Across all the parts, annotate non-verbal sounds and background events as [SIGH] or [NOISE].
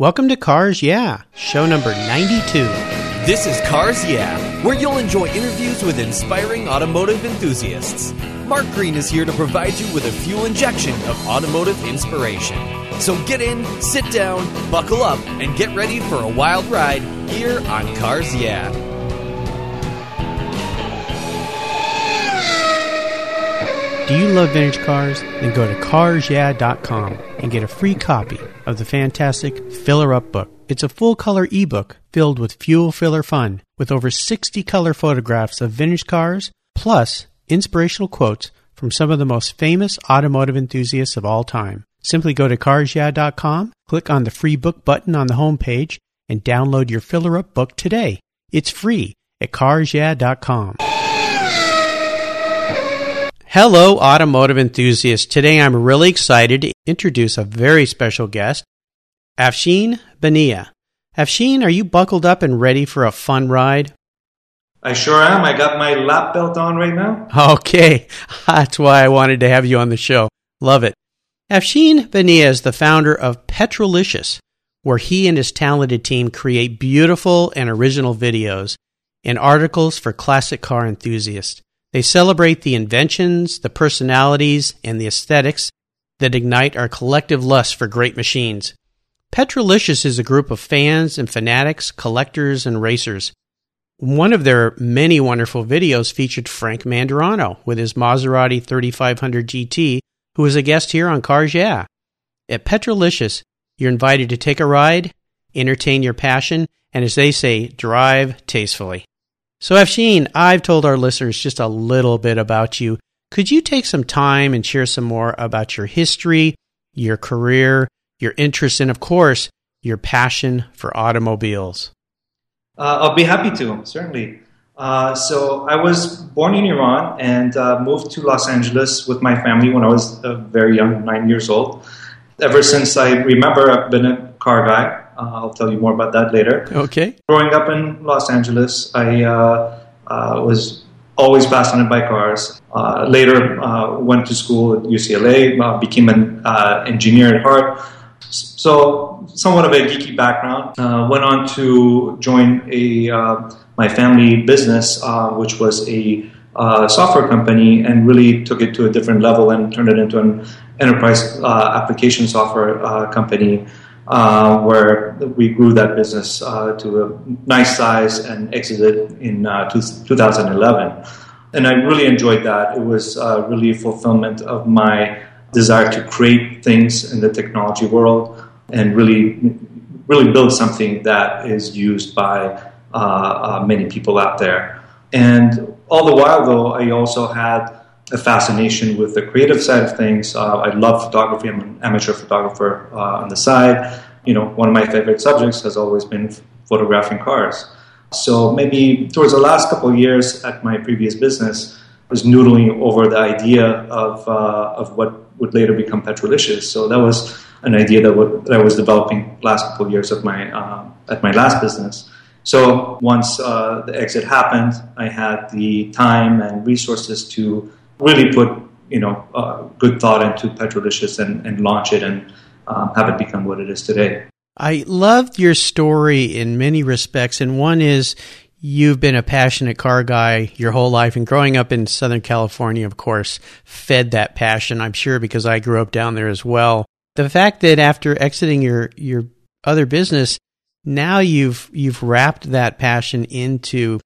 Welcome to Cars Yeah, show number 92. This is Cars Yeah, where you'll enjoy interviews with inspiring automotive enthusiasts. Mark Green is here to provide you with a fuel injection of automotive inspiration. So get in, sit down, buckle up, and get ready for a wild ride here on Cars Yeah. Do you love vintage cars? Then go to carsyeah.com and get a free copy of the fantastic Filler Up book. It's a full color ebook filled with fuel filler fun with over 60 color photographs of vintage cars plus inspirational quotes from some of the most famous automotive enthusiasts of all time. Simply go to carsyeah.com, click on the free book button on the homepage, and download your Filler Up book today. It's free at carsyeah.com. Hello, automotive enthusiasts. Today I'm really excited to introduce a very special guest, Afshin Behnia. Afshin, are you buckled up and ready for a fun ride? I sure am. I got my lap belt on right now. Okay, [LAUGHS] that's why I wanted to have you on the show. Love it. Afshin Behnia is the founder of Petrolicious, where he and his talented team create beautiful and original videos and articles for classic car enthusiasts. They celebrate the inventions, the personalities, and the aesthetics that ignite our collective lust for great machines. Petrolicious is a group of fans and fanatics, collectors, and racers. One of their many wonderful videos featured Frank Mandarano with his Maserati 3500 GT, who was a guest here on Cars Yeah. At Petrolicious, you're invited to take a ride, entertain your passion, and as they say, drive tastefully. So, Afshin, I've told our listeners just a little bit about you. Could you take some time and share some more about your history, your career, your interests, and of course, your passion for automobiles? Uh, I'll be happy to, certainly. Uh, so, I was born in Iran and uh, moved to Los Angeles with my family when I was a very young, nine years old. Ever since I remember, I've been a car guy. Uh, I'll tell you more about that later. Okay. Growing up in Los Angeles, I uh, uh, was always fascinated by cars. Uh, later, uh, went to school at UCLA, uh, became an engineer at heart. So, somewhat of a geeky background. went on to join a my family business, which was a software company, and really took it to a different level and turned it into an enterprise application software company uh, where we grew that business uh, to a nice size and exited in uh, 2011. And I really enjoyed that. It was uh, really a fulfillment of my desire to create things in the technology world and really, really build something that is used by many people out there. And all the while, though, I also had a fascination with the creative side of things. Uh, I love photography. I'm an amateur photographer uh, on the side. You know, one of my favorite subjects has always been photographing cars. So maybe towards the last couple of years at my previous business, I was noodling over the idea of uh, of what would later become Petrolicious. So that was an idea that, that I was developing last couple of years of my uh, at my last business. So once uh, the exit happened, I had the time and resources to really put you know uh, good thought into Petrolicious and, and launch it and um, have it become what it is today. I loved your story in many respects, and one is you've been a passionate car guy your whole life, and growing up in Southern California, of course, fed that passion. I'm sure because I grew up down there as well. The fact that after exiting your your other business, now you've you've wrapped that passion into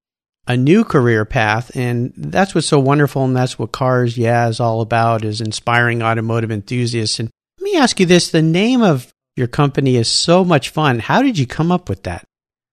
a new career path and that's what's so wonderful and that's what cars yeah is all about is inspiring automotive enthusiasts and me ask you this. The name of your company is so much fun. How did you come up with that?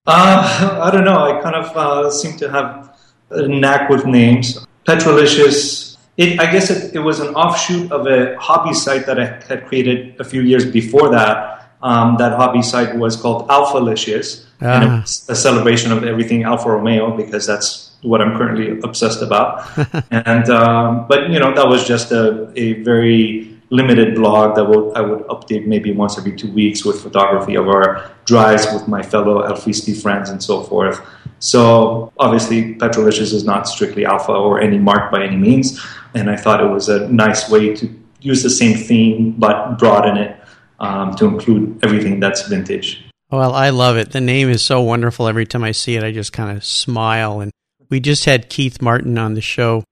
Uh, [LAUGHS] i don't know. I kind of uh, seem to have a knack with names. Petrolicious. It, i guess it, it, was an offshoot of a hobby site that i had created a few years before that. Um, that hobby site was called Alfalicious. And it was a celebration of everything Alfa Romeo because that's what I'm currently obsessed about. [LAUGHS] and um, but you know that was just a, a very limited blog that will, I would update maybe once every two weeks with photography of our drives with my fellow Alfisti friends and so forth. So obviously, Petrolicious is not strictly Alfa or any marque by any means, and I thought it was a nice way to use the same theme but broaden it um, to include everything that's vintage. Well, I love it. The name is so wonderful. Every time I see it, I just kind of smile. And we just had Keith Martin on the show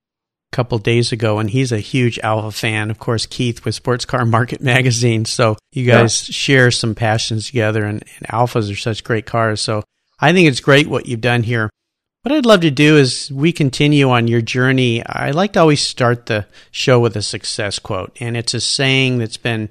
couple days ago, and he's a huge Alfa fan. Of course, Keith with Sports Car Market [LAUGHS] Magazine. So you guys yeah. share some passions together, and, and Alfas are such great cars. So I think it's great what you've done here. What I'd love to do is we continue on your journey. I like to always start the show with a success quote, and it's a saying that's been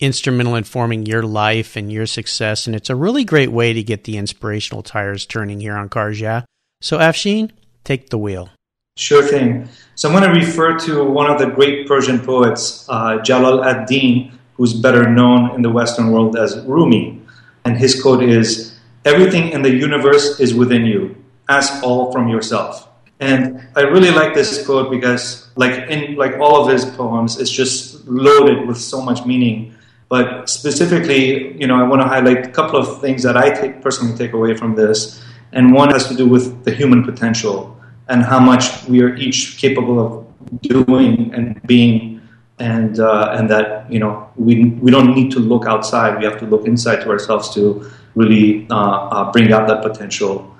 instrumental in forming your life and your success, and it's a really great way to get the inspirational tires turning here on Cars Yeah. So, Afshin, take the wheel. Sure thing. So, I'm going to refer to one of the great Persian poets, uh, Jalal ad-Din, who's better known in the Western world as Rumi. And his quote is Everything in the universe is within you ask all from yourself. And I really like this quote because, like in like all of his poems, it's just loaded with so much meaning. But specifically, you know, I want to highlight a couple of things that I take, personally take away from this. And one has to do with the human potential and how much we are each capable of doing and being, and uh, and that you know we we don't need to look outside. We have to look inside to ourselves to really uh, uh, bring out that potential.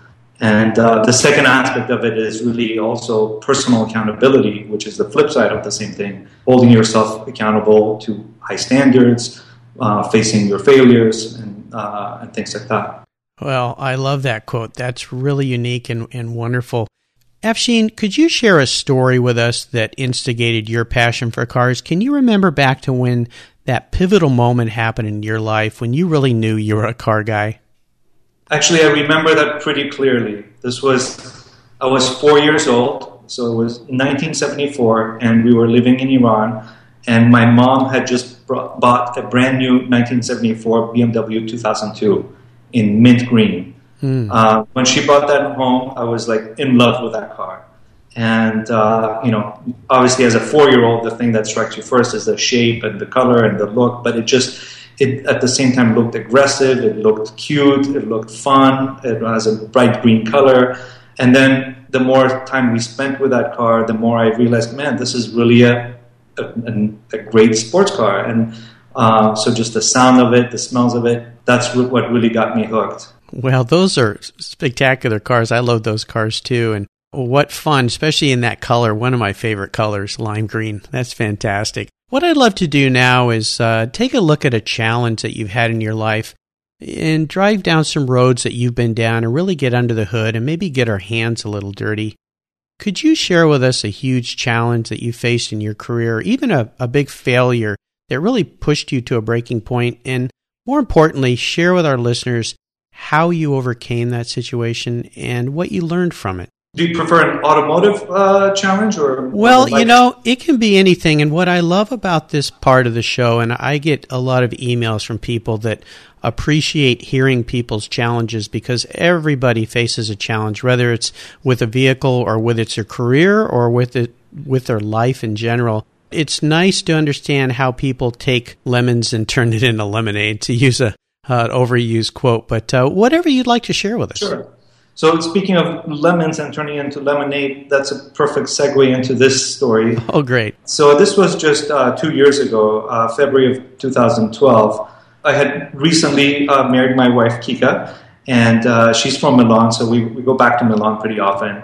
And uh, the second aspect of it is really also personal accountability, which is the flip side of the same thing holding yourself accountable to high standards, uh, facing your failures, and, uh, and things like that. Well, I love that quote. That's really unique and, and wonderful. Afshin, could you share a story with us that instigated your passion for cars? Can you remember back to when that pivotal moment happened in your life when you really knew you were a car guy? Actually, I remember that pretty clearly. This was, I was four years old, so it was 1974, and we were living in Iran, and my mom had just brought, bought a brand new 1974 BMW 2002 in mint green. Mm. Uh, when she brought that home, I was like in love with that car. And, uh, you know, obviously as a four year old, the thing that strikes you first is the shape and the color and the look, but it just, it at the same time looked aggressive, it looked cute, it looked fun, it has a bright green color. And then the more time we spent with that car, the more I realized, man, this is really a, a, a great sports car. And uh, so just the sound of it, the smells of it, that's what really got me hooked. Well, those are spectacular cars. I love those cars too. And what fun, especially in that color, one of my favorite colors, lime green. That's fantastic. What I'd love to do now is uh, take a look at a challenge that you've had in your life and drive down some roads that you've been down and really get under the hood and maybe get our hands a little dirty. Could you share with us a huge challenge that you faced in your career, even a, a big failure that really pushed you to a breaking point? And more importantly, share with our listeners how you overcame that situation and what you learned from it. Do you prefer an automotive uh, challenge or? Well you know it can be anything. And what i love about this part of the show and i get a lot of emails from people that appreciate hearing people's challenges because everybody faces a challenge whether it's with a vehicle or with its a career or with it with their life in general. It's nice to understand how people take lemons and turn it into lemonade to use a uh, overused quote but uh, whatever you'd like to share with us sure so speaking of lemons and turning into lemonade, that's a perfect segue into this story. Oh, great! So this was just uh, two years ago, uh, February of 2012. I had recently uh, married my wife Kika, and uh, she's from Milan, so we, we go back to Milan pretty often.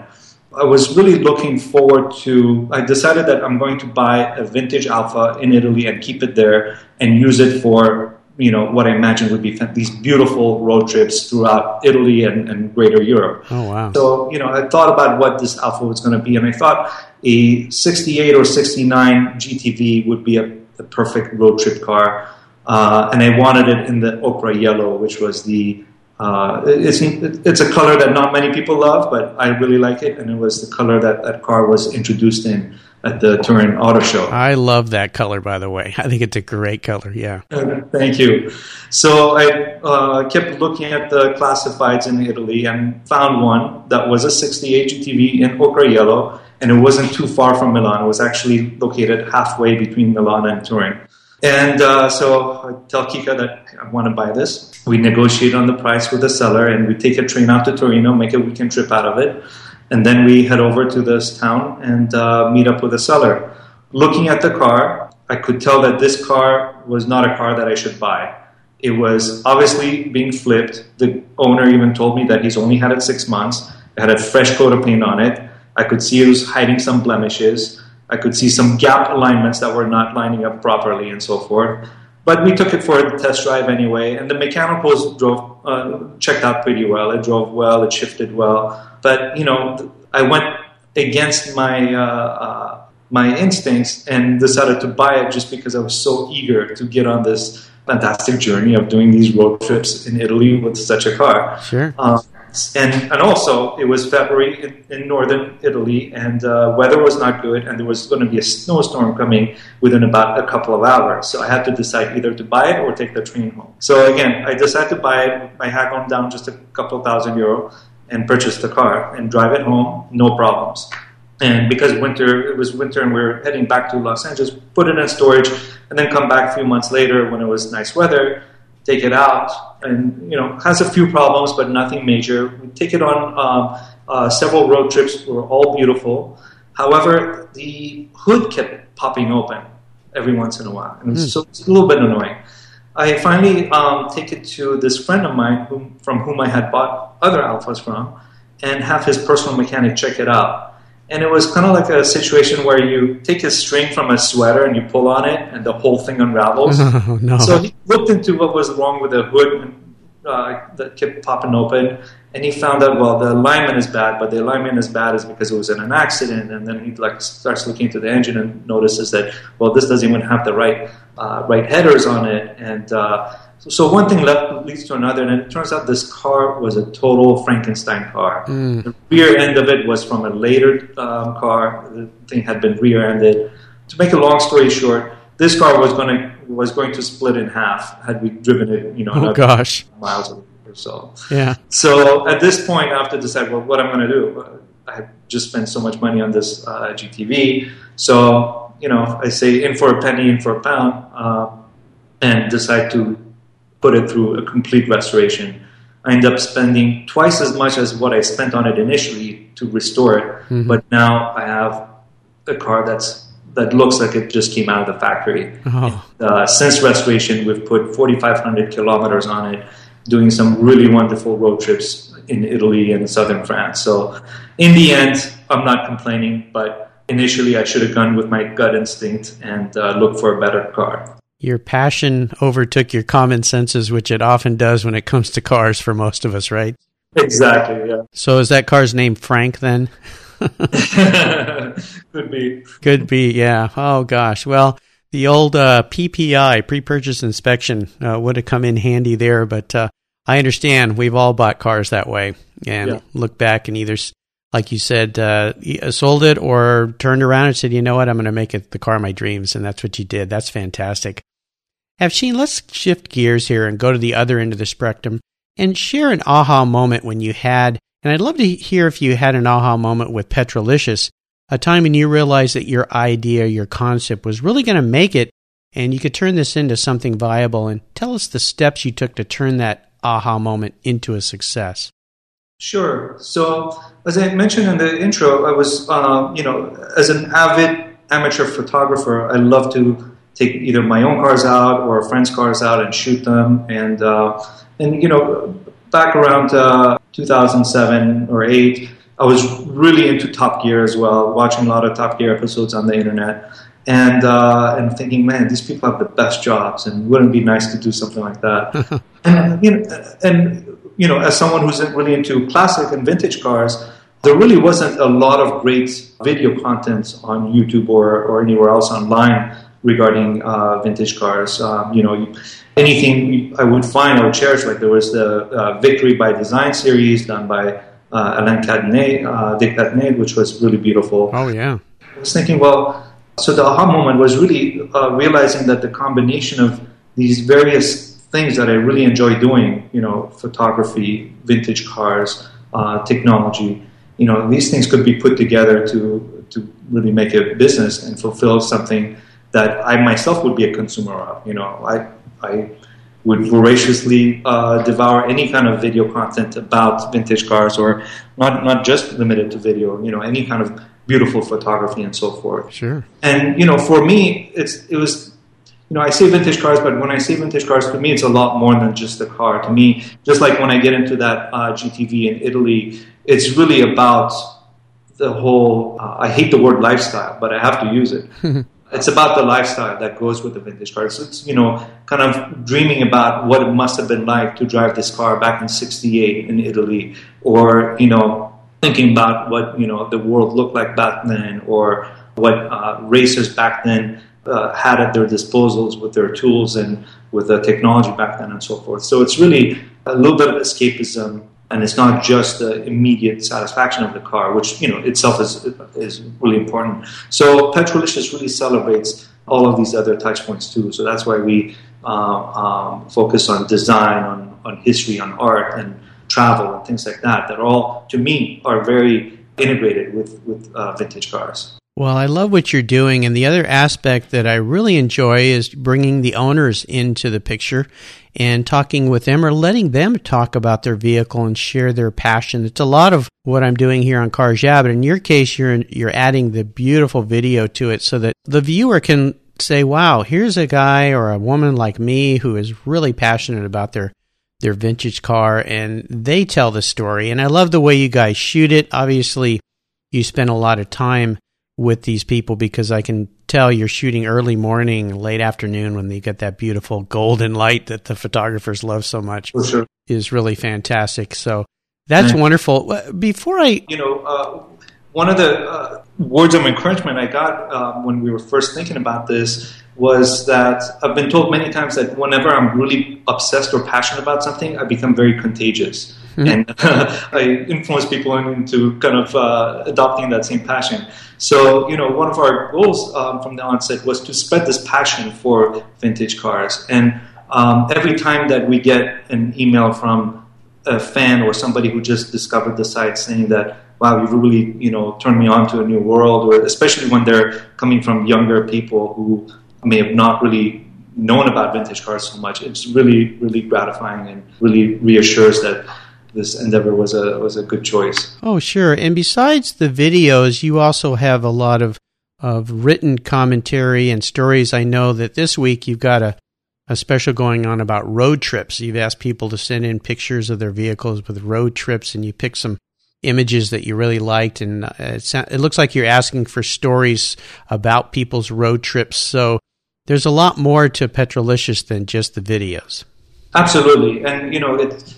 I was really looking forward to. I decided that I'm going to buy a vintage Alfa in Italy and keep it there and use it for you know what I imagine would be these beautiful road trips throughout Italy and, and greater Europe. Oh wow! So you know I thought about what this Alfa was going to be, and I thought a 68 or 69 GTV would be a, a perfect road trip car, uh, and I wanted it in the ochre yellow, which was the uh, it's it's a color that not many people love, but I really like it, and it was the color that that car was introduced in at the Turin Auto Show. I love that color, by the way. I think it's a great color. Yeah. Thank you. So I uh, kept looking at the classifieds in Italy and found one that was a 68 GTV in ochre yellow, and it wasn't too far from Milan. It was actually located halfway between Milan and Turin. And uh, so I tell Kika that I want to buy this. We negotiate on the price with the seller, and we take a train out to Torino, make a weekend trip out of it and then we head over to this town and uh, meet up with the seller. Looking at the car, I could tell that this car was not a car that I should buy. It was obviously being flipped. The owner even told me that he's only had it six months. It had a fresh coat of paint on it. I could see it was hiding some blemishes. I could see some gap alignments that were not lining up properly and so forth. But we took it for a test drive anyway, and the mechanicals drove uh, checked out pretty well. It drove well, it shifted well. But you know, I went against my uh, uh, my instincts and decided to buy it just because I was so eager to get on this fantastic journey of doing these road trips in Italy with such a car. Sure. Um, and and also it was February in, in northern Italy, and uh, weather was not good, and there was going to be a snowstorm coming within about a couple of hours. So I had to decide either to buy it or take the train home. So again, I decided to buy it. I had gone down just a couple thousand euro and purchase the car and drive it home, no problems. And because winter, it was winter, and we are heading back to Los Angeles, put it in storage, and then come back a few months later when it was nice weather, take it out, and you know has a few problems, but nothing major. We take it on um, uh, several road trips, were all beautiful. However, the hood kept popping open every once in a while, and mm. so it's a little bit annoying. I finally um, take it to this friend of mine whom, from whom I had bought other Alfas from and have his personal mechanic check it out. And it was kind of like a situation where you take a string from a sweater and you pull on it, and the whole thing unravels. [LAUGHS] Oh, no. So he looked into what was wrong with the hood uh, that kept popping open, and he found out well the alignment is bad, but the alignment is bad is because it was in an accident. And then he like starts looking into the engine and notices that well this doesn't even have the right uh, right headers on it, and uh, so one thing left leads to another, and it turns out this car was a total Frankenstein car. Mm. The rear end of it was from a later um, car. The thing had been rear-ended. To make a long story short, this car was going to was going to split in half had we driven it, you know, oh gosh, miles or so. Yeah. So at this point, I have to decide well what I'm going to do. I just spent so much money on this uh, GTV, so you know, I say in for a penny, in for a pound, uh, and decide to put it through a complete restoration. I end up spending twice as much as what I spent on it initially to restore it, mm-hmm. but now I have a car that's that looks like it just came out of the factory. Oh. Uh, since restoration, we've put 4,500 kilometers on it, doing some really wonderful road trips in Italy and southern France. So, in the end, I'm not complaining, but initially I should have gone with my gut instinct and uh, looked for a better car your passion overtook your common senses, which it often does when it comes to cars for most of us, right? Exactly, yeah. So is that car's name Frank then? [LAUGHS] Could be. Could be, yeah. Oh, gosh. Well, the old uh, PPI, pre purchase inspection, uh, would have come in handy there, but uh, I understand we've all bought cars that way and yeah. look back and either, like you said, uh, sold it or turned around and said, you know what, I'm going to make it the car of my dreams. And that's what you did. That's fantastic. Afshin, let's shift gears here and go to the other end of the spectrum and share an aha moment when you had, and I'd love to hear if you had an aha moment with Petrolicious, a time when you realized that your idea, your concept was really going to make it and you could turn this into something viable. And tell us the steps you took to turn that aha moment into a success. Sure. So, as I mentioned in the intro, I was, uh, you know, as an avid amateur photographer, I love to take either my own cars out or a friends' cars out and shoot them. And uh, and you know, back around uh, 2007 or eight, I was really into Top Gear as well, watching a lot of Top Gear episodes on the internet. And uh, and thinking, man, these people have the best jobs, and wouldn't it be nice to do something like that? [LAUGHS] and you know, and you know, as someone who's really into classic and vintage cars, there really wasn't a lot of great video content on YouTube or, or anywhere else online regarding uh, vintage cars. Um, you know, anything I would find, I would cherish. Like there was the uh, Victory by Design series done by uh, Alain Cadenet, uh, de Cadenet, which was really beautiful. Oh yeah. I was thinking, well, so the aha moment was really uh, realizing that the combination of these various things that I really enjoy doing, you know, photography, vintage cars, uh, technology, you know, these things could be put together to to really make a business and fulfill something that I myself would be a consumer of. You know, I I would voraciously uh, devour any kind of video content about vintage cars, or not not just limited to video. You know, any kind of beautiful photography and so forth. Sure. And you know, for me, it's it was you know, I say vintage cars, but when I say vintage cars, to me, it's a lot more than just the car. To me, just like when I get into that uh, GTV in Italy, it's really about the whole. Uh, I hate the word lifestyle, but I have to use it. [LAUGHS] it's about the lifestyle that goes with the vintage car. So it's you know, kind of dreaming about what it must have been like to drive this car back in '68 in Italy, or you know, thinking about what you know the world looked like back then, or what uh, racers back then uh, had at their disposals with their tools and with the technology back then and so forth. So it's really a little bit of escapism, and it's not just the immediate satisfaction of the car, which you know itself is is really important. So Petrolicious really celebrates all of these other touch points too. So that's why we uh, um, focus on design, on on history, on art, and travel and things like that. That all, to me, are very integrated with with uh, vintage cars. Well, I love what you're doing. And the other aspect that I really enjoy is bringing the owners into the picture and talking with them or letting them talk about their vehicle and share their passion. It's a lot of what I'm doing here on Cars Yeah, but in your case, you're, you're adding the beautiful video to it so that the viewer can say, wow, here's a guy or a woman like me who is really passionate about their their vintage car and they tell the story. And I love the way you guys shoot it. Obviously, you spend a lot of time with these people because I can tell you're shooting early morning, late afternoon when you get that beautiful golden light that the photographers love so much sure. is really fantastic. So that's wonderful. Before I, you know, uh, one of the uh, words of encouragement I got uh, when we were first thinking about this was that I've been told many times that whenever I'm really obsessed or passionate about something, I become very contagious. Mm-hmm. And [LAUGHS] I influence people into kind of uh, adopting that same passion. So, you know, one of our goals um, from the onset was to spread this passion for vintage cars. And um, every time that we get an email from a fan or somebody who just discovered the site saying that, wow, you've really, you know, turned me on to a new world, or especially when they're coming from younger people who may have not really known about vintage cars so much, it's really, really gratifying and really reassures that this endeavor was a was a good choice. Oh, sure. And besides the videos, you also have a lot of of written commentary and stories. I know that this week you've got a a special going on about road trips. You've asked people to send in pictures of their vehicles with road trips, and you pick some images that you really liked. And uh, it, it looks like you're asking for stories about people's road trips. So there's a lot more to Petrolicious than just the videos. Absolutely, and you know it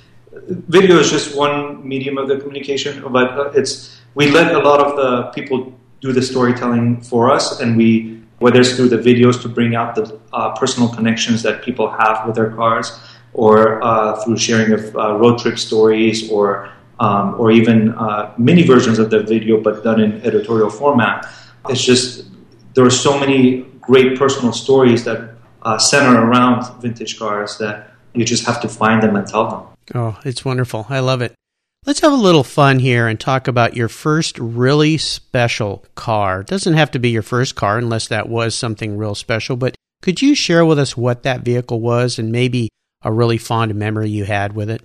video is just one medium of the communication, but uh, it's we let a lot of the people do the storytelling for us, and we whether it's through the videos to bring out the uh, personal connections that people have with their cars, or uh, through sharing of uh, road trip stories, or um, or even uh, mini versions of the video, but done in editorial format. It's just there are so many great personal stories that uh, center around vintage cars that you just have to find them and tell them. Oh, it's wonderful. I love it. Let's have a little fun here and talk about your first really special car. It doesn't have to be your first car unless that was something real special, but could you share with us what that vehicle was and maybe a really fond memory you had with it?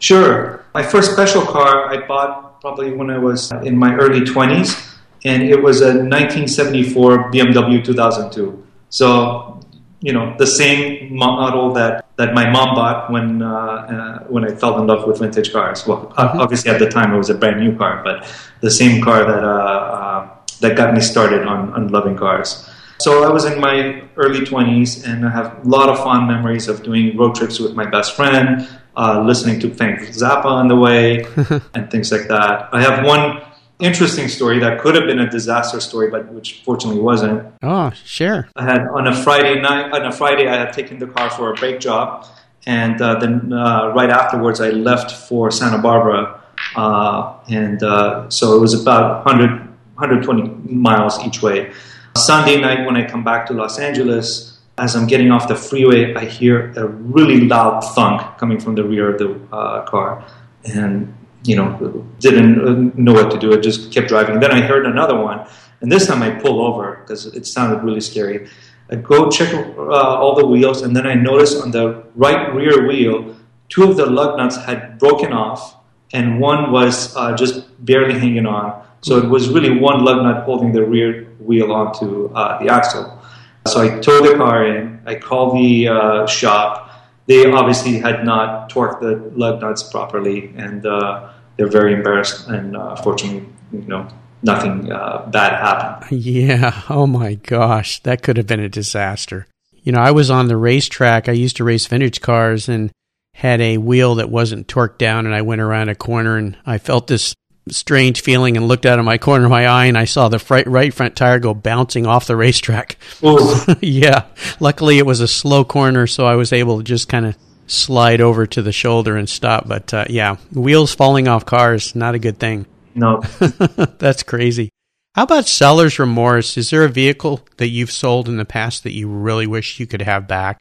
Sure. My first special car I bought probably when I was in my early 20s, and it was a 1974 BMW 2002. So you know the same model that, that my mom bought when uh, uh, when I fell in love with vintage cars. Well, mm-hmm. obviously at the time it was a brand new car, but the same car that uh, uh, that got me started on, on loving cars. So I was in my early 20s, and I have a lot of fond memories of doing road trips with my best friend, uh, listening to Frank Zappa on the way, [LAUGHS] and things like that. I have one interesting story that could have been a disaster story, but which fortunately wasn't. Oh, sure. I had on a Friday night, on a Friday, I had taken the car for a brake job, and uh, then uh, right afterwards, I left for Santa Barbara, uh, and uh, so it was about 100, 120 miles each way. Sunday night, when I come back to Los Angeles, as I'm getting off the freeway, I hear a really loud thunk coming from the rear of the uh, car, and you know, didn't know what to do. I just kept driving. Then I heard another one, and this time I pull over because it sounded really scary. I go check uh, all the wheels, and then I notice on the right rear wheel, two of the lug nuts had broken off, and one was uh, just barely hanging on. So it was really one lug nut holding the rear wheel onto uh, the axle. So I tow the car in. I call the uh, shop. They obviously had not torqued the lug nuts properly, and uh, they're very embarrassed. And uh, fortunately, you know, nothing uh, bad happened. Yeah. Oh my gosh, that could have been a disaster. You know, I was on the racetrack. I used to race vintage cars and had a wheel that wasn't torqued down, and I went around a corner and I felt this strange feeling and looked out of my corner of my eye and I saw the fr- right front tire go bouncing off the racetrack. [LAUGHS] yeah. Luckily, it was a slow corner, so I was able to just kind of slide over to the shoulder and stop. But uh, yeah, wheels falling off cars, not a good thing. No. [LAUGHS] That's crazy. How about seller's remorse? Is there a vehicle that you've sold in the past that you really wish you could have back?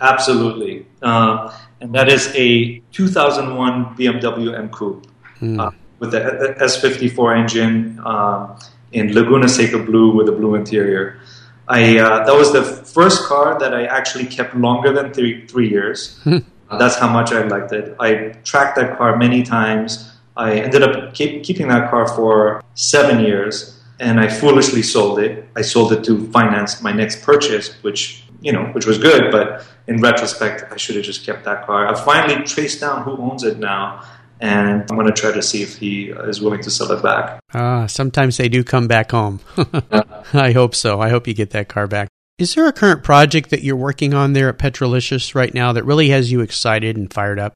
Absolutely. Uh, and that is a 2001 BMW M Coupe. Mm. Uh, with the S54 engine um, in Laguna Seca blue with a blue interior. I uh, that was the first car that I actually kept longer than three three years. [LAUGHS] that's how much I liked it. I tracked that car many times. I ended up keep, keeping that car for seven years, and I foolishly sold it. I sold it to finance my next purchase, which you know, which was good, but in retrospect, I should have just kept that car. I finally traced down who owns it now, and I'm going to try to see if he is willing to sell it back. Ah, sometimes they do come back home. [LAUGHS] I hope so. I hope you get that car back. Is there a current project that you're working on there at Petrolicious right now that really has you excited and fired up?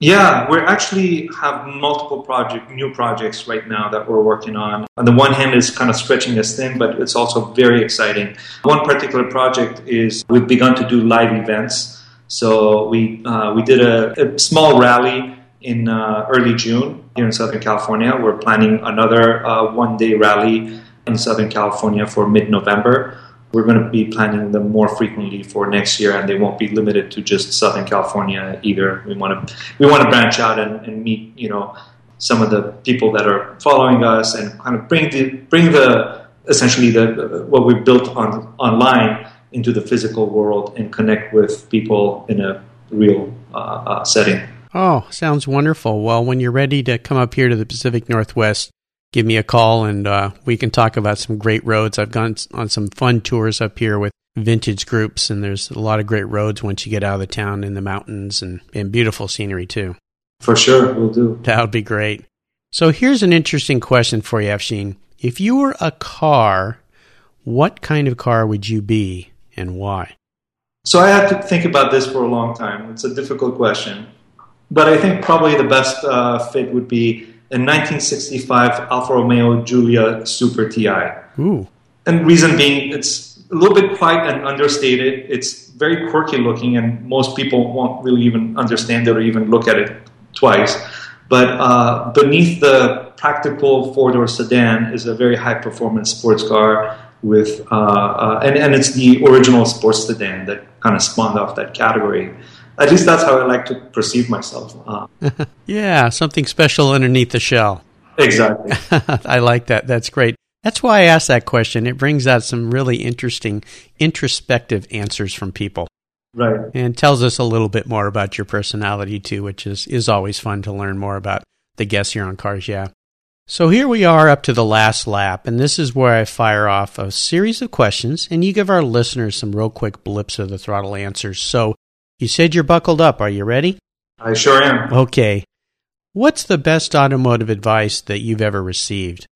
Yeah, we actually have multiple project, new projects right now that we're working on. On the one hand, it's kind of stretching this thin, but it's also very exciting. One particular project is we've begun to do live events. So we uh, we did a, a small rally in uh, early June here in Southern California. We're planning another uh, one day rally in Southern California for mid November. We're going to be planning them more frequently for next year, and they won't be limited to just Southern California either. We want to we want to branch out and, and meet you know some of the people that are following us and kind of bring the bring the essentially the what we've built on online into the physical world and connect with people in a real uh, uh, setting. Oh, sounds wonderful. Well, when you're ready to come up here to the Pacific Northwest, give me a call and uh, we can talk about some great roads. I've gone on some fun tours up here with vintage groups, and there's a lot of great roads once you get out of the town in the mountains and, and beautiful scenery too. For sure, we'll do. That would be great. So here's an interesting question for you, Afshin. If you were a car, what kind of car would you be and why? So I had to think about this for a long time. It's a difficult question. But I think probably the best uh, fit would be a 1965 Alfa Romeo Giulia Super TI. Ooh. And reason being, it's a little bit quiet and understated. It's very quirky looking, and most people won't really even understand it or even look at it twice. But uh, beneath the practical four door sedan is a very high performance sports car with, uh, uh, and, and it's the original sports sedan that kind of spawned off that category at least that's how I like to perceive myself. Uh, [LAUGHS] yeah, something special underneath the shell. Exactly. [LAUGHS] I like that. That's great. That's why I asked that question. It brings out some really interesting, introspective answers from people. Right. And tells us a little bit more about your personality, too, which is, is always fun to learn more about the guests here on Cars Yeah. So here we are up to the last lap, and this is where I fire off a series of questions, and you give our listeners some real quick blips of the throttle answers. So you said you're buckled up. Are you ready? I sure am. Okay. What's the best automotive advice that you've ever received?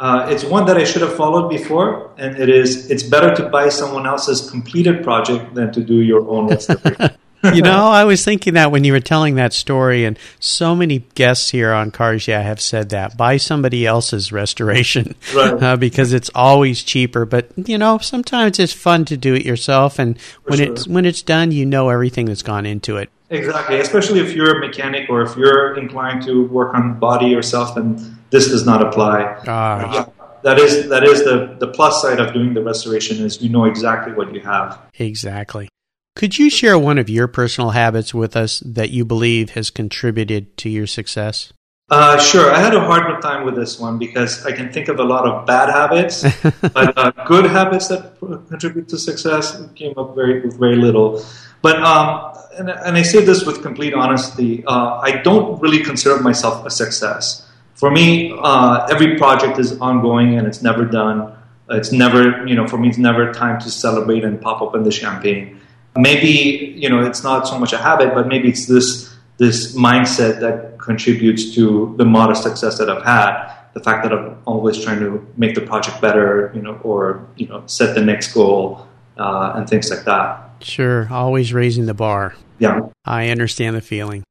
Uh, it's one that I should have followed before, and it is it's better to buy someone else's completed project than to do your own [LAUGHS] you [LAUGHS] know, I was thinking that when you were telling that story, and so many guests here on Cars Yeah have said that buy somebody else's restoration [LAUGHS] right. uh, because it's always cheaper. But you know, sometimes it's fun to do it yourself, and For when sure. it's when it's done, you know everything that's gone into it. Exactly, especially if you're a mechanic or if you're inclined to work on body yourself, then this does not apply. Yeah, that is that is the the plus side of doing the restoration is you know exactly what you have. Exactly. Could you share one of your personal habits with us that you believe has contributed to your success? Uh, sure. I had a hard time with this one because I can think of a lot of bad habits, [LAUGHS] but uh, good habits that contribute to success came up very with very little. But um, and, and, I say this with complete honesty. Uh, I don't really consider myself a success. For me, uh, every project is ongoing and it's never done. It's never, you know, for me, it's never time to celebrate and pop open the champagne. Maybe, you know, it's not so much a habit, but maybe it's this this mindset that contributes to the modest success that I've had. The fact that I'm always trying to make the project better, you know, or you know, set the next goal uh, and things like that. Sure, always raising the bar. Yeah, I understand the feeling.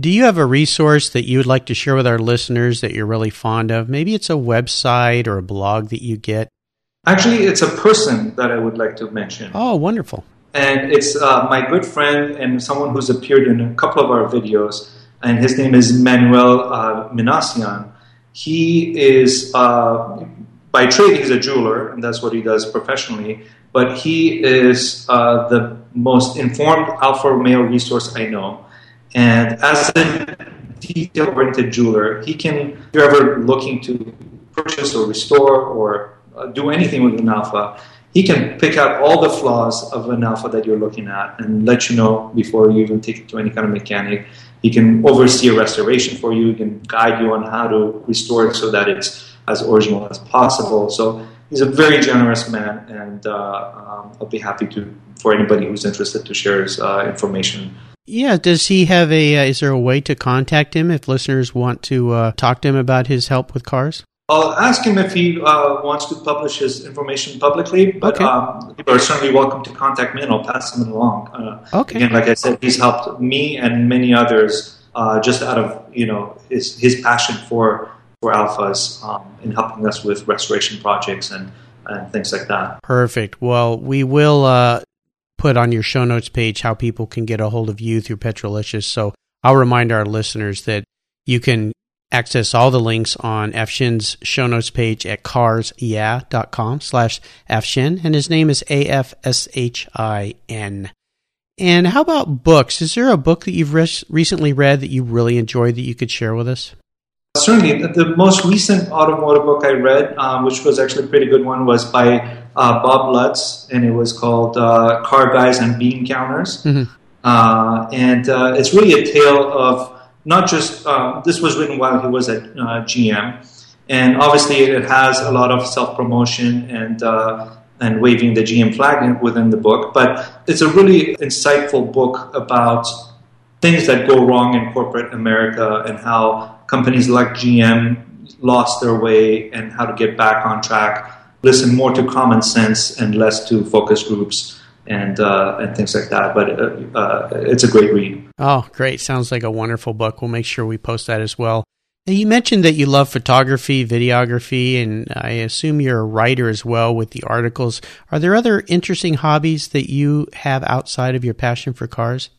Do you have a resource that you would like to share with our listeners that you're really fond of? Maybe it's a website or a blog that you get. Actually, it's a person that I would like to mention. Oh, wonderful. And it's uh, my good friend and someone who's appeared in a couple of our videos. And his name is Manuel uh, Minassian. He is, uh, by trade, he's a jeweler, and that's what he does professionally. But he is uh, the most informed Alfa Romeo resource I know. And as a detail oriented jeweler, he can, if you're ever looking to purchase or restore or uh, do anything with an Alfa, he can pick out all the flaws of an Alfa that you're looking at and let you know before you even take it to any kind of mechanic. He can oversee a restoration for you. He can guide you on how to restore it so that it's as original as possible. So he's a very generous man, and uh, um, I'll be happy to for anybody who's interested to share his uh, information. Yeah, does he have a? Uh, is there a way to contact him if listeners want to uh, talk to him about his help with cars? I'll ask him if he uh, wants to publish his information publicly, but Okay. um, you are certainly welcome to contact me and I'll pass him along. Uh, Okay. Again, like I said, he's helped me and many others uh, just out of you know his his passion for for Alfas um, in helping us with restoration projects and and things like that. Perfect. Well, we will uh, put on your show notes page how people can get a hold of you through Petrolicious. So I'll remind our listeners that you can access all the links on Afshin's show notes page at carsyeah.com slash Afshin, and his name is A-F-S-H-I-N. And how about books? Is there a book that you've res- recently read that you really enjoyed that you could share with us? Certainly, the, most recent automotive book I read, um, which was actually a pretty good one, was by uh, Bob Lutz, and it was called uh, "Car Guys and Bean Counters." Mhm. Uh, and uh, it's really a tale of not just um, this was written while he was at uh, GM, and obviously it has a lot of self promotion and uh, and waving the GM flag within the book, but it's a really insightful book about things that go wrong in corporate America and how companies like GM lost their way and how to get back on track. Listen more to common sense and less to focus groups and uh, and things like that. But uh, uh, it's a great read. Oh, great. Sounds like a wonderful book. We'll make sure we post that as well. Now, you mentioned that you love photography, videography, and I assume you're a writer as well with the articles. Are there other interesting hobbies that you have outside of your passion for cars?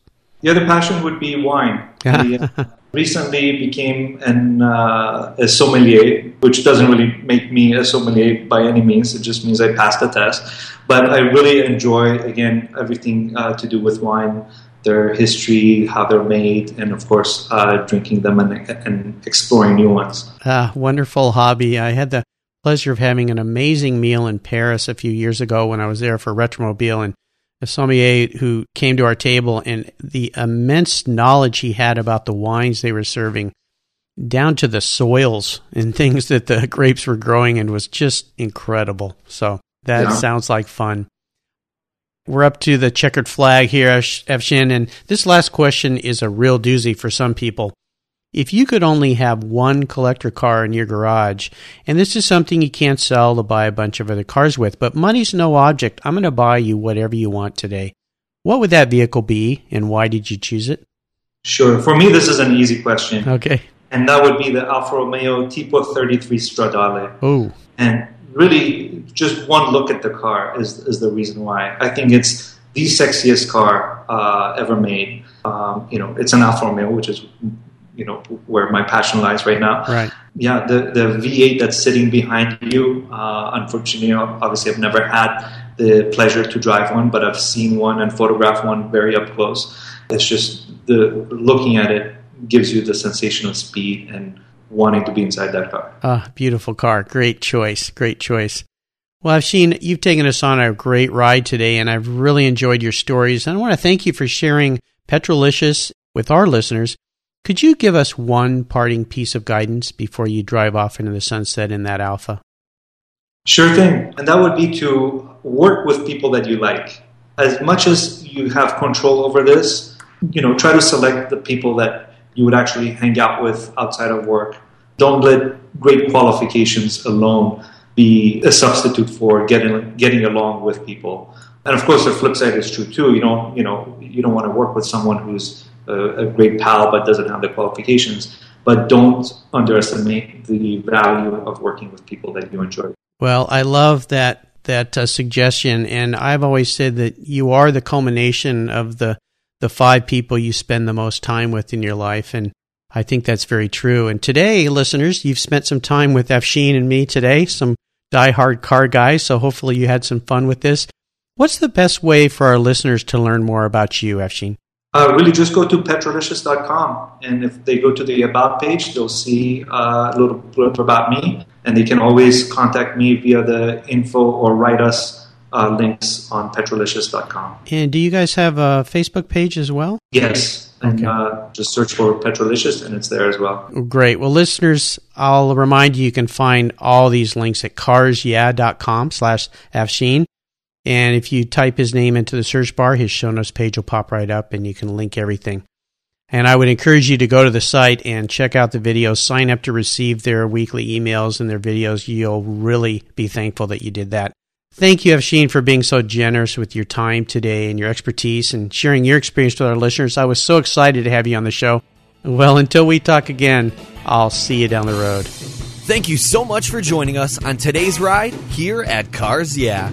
The other passion would be wine. [LAUGHS] I uh, recently became an, uh, a sommelier, which doesn't really make me a sommelier by any means. It just means I passed the test. But I really enjoy, again, everything uh, to do with wine, their history, how they're made, and of course, uh, drinking them and, and exploring new ones. Ah, wonderful hobby. I had the pleasure of having an amazing meal in Paris a few years ago when I was there for Retromobile and a sommelier who came to our table and the immense knowledge he had about the wines they were serving down to the soils and [LAUGHS] things that the grapes were growing in was just incredible. So that Yeah. sounds like fun. We're up to the checkered flag here, Afshin, and this last question is a real doozy for some people. If you could only have one collector car in your garage, and this is something you can't sell to buy a bunch of other cars with, but money's no object, I'm going to buy you whatever you want today. What would that vehicle be, and why did you choose it? Sure. For me, this is an easy question, Okay. and that would be the Alfa Romeo Tipo 33 Stradale. Oh, and really just one look at the car is, is the reason why i think it's the sexiest car uh, ever made um, you know it's an alfa romeo which is you know where my passion lies right now right. yeah the, the v8 that's sitting behind you uh, unfortunately obviously i've never had the pleasure to drive one but i've seen one and photographed one very up close it's just the looking at it gives you the sensation of speed and wanting to be inside that car Ah, beautiful car. Great choice. Great choice. Well, Afshin, you've taken us on a great ride today, and I've really enjoyed your stories. And I want to thank you for sharing Petrolicious with our listeners. Could you give us one parting piece of guidance before you drive off into the sunset in that Alfa? Sure thing. And that would be to work with people that you like. As much as you have control over this, you know, try to select the people that you would actually hang out with outside of work. Don't let great qualifications alone be a substitute for getting getting along with people. And of course, the flip side is true too. You don't, you know, you don't want to work with someone who's a, a great pal but doesn't have the qualifications. But don't underestimate the value of working with people that you enjoy. Well, I love that that uh, suggestion, and I've always said that you are the culmination of the the five people you spend the most time with in your life, and I think that's very true. And today, listeners, you've spent some time with Afshin and me today, some diehard car guys. So hopefully, you had some fun with this. What's the best way for our listeners to learn more about you, Afshin? Uh, really, just go to petrolicious.com, and if they go to the About page, they'll see uh, a little blurb about me, and they can always contact me via the info or write us uh, links on petrolicious.com. And do you guys have a Facebook page as well? Yes, and okay. Uh, just search for Petrolicious, and it's there as well. Great. Well, listeners, I'll remind you you can find all these links at carsyeah.com slash Afshin. And if you type his name into the search bar, his show notes page will pop right up and you can link everything. And I would encourage you to go to the site and check out the videos, sign up to receive their weekly emails and their videos. You'll really be thankful that you did that. Thank you, Afshin, for being so generous with your time today and your expertise and sharing your experience with our listeners. I was so excited to have you on the show. Well, until we talk again, I'll see you down the road. Thank you so much for joining us on today's ride here at Cars Yeah.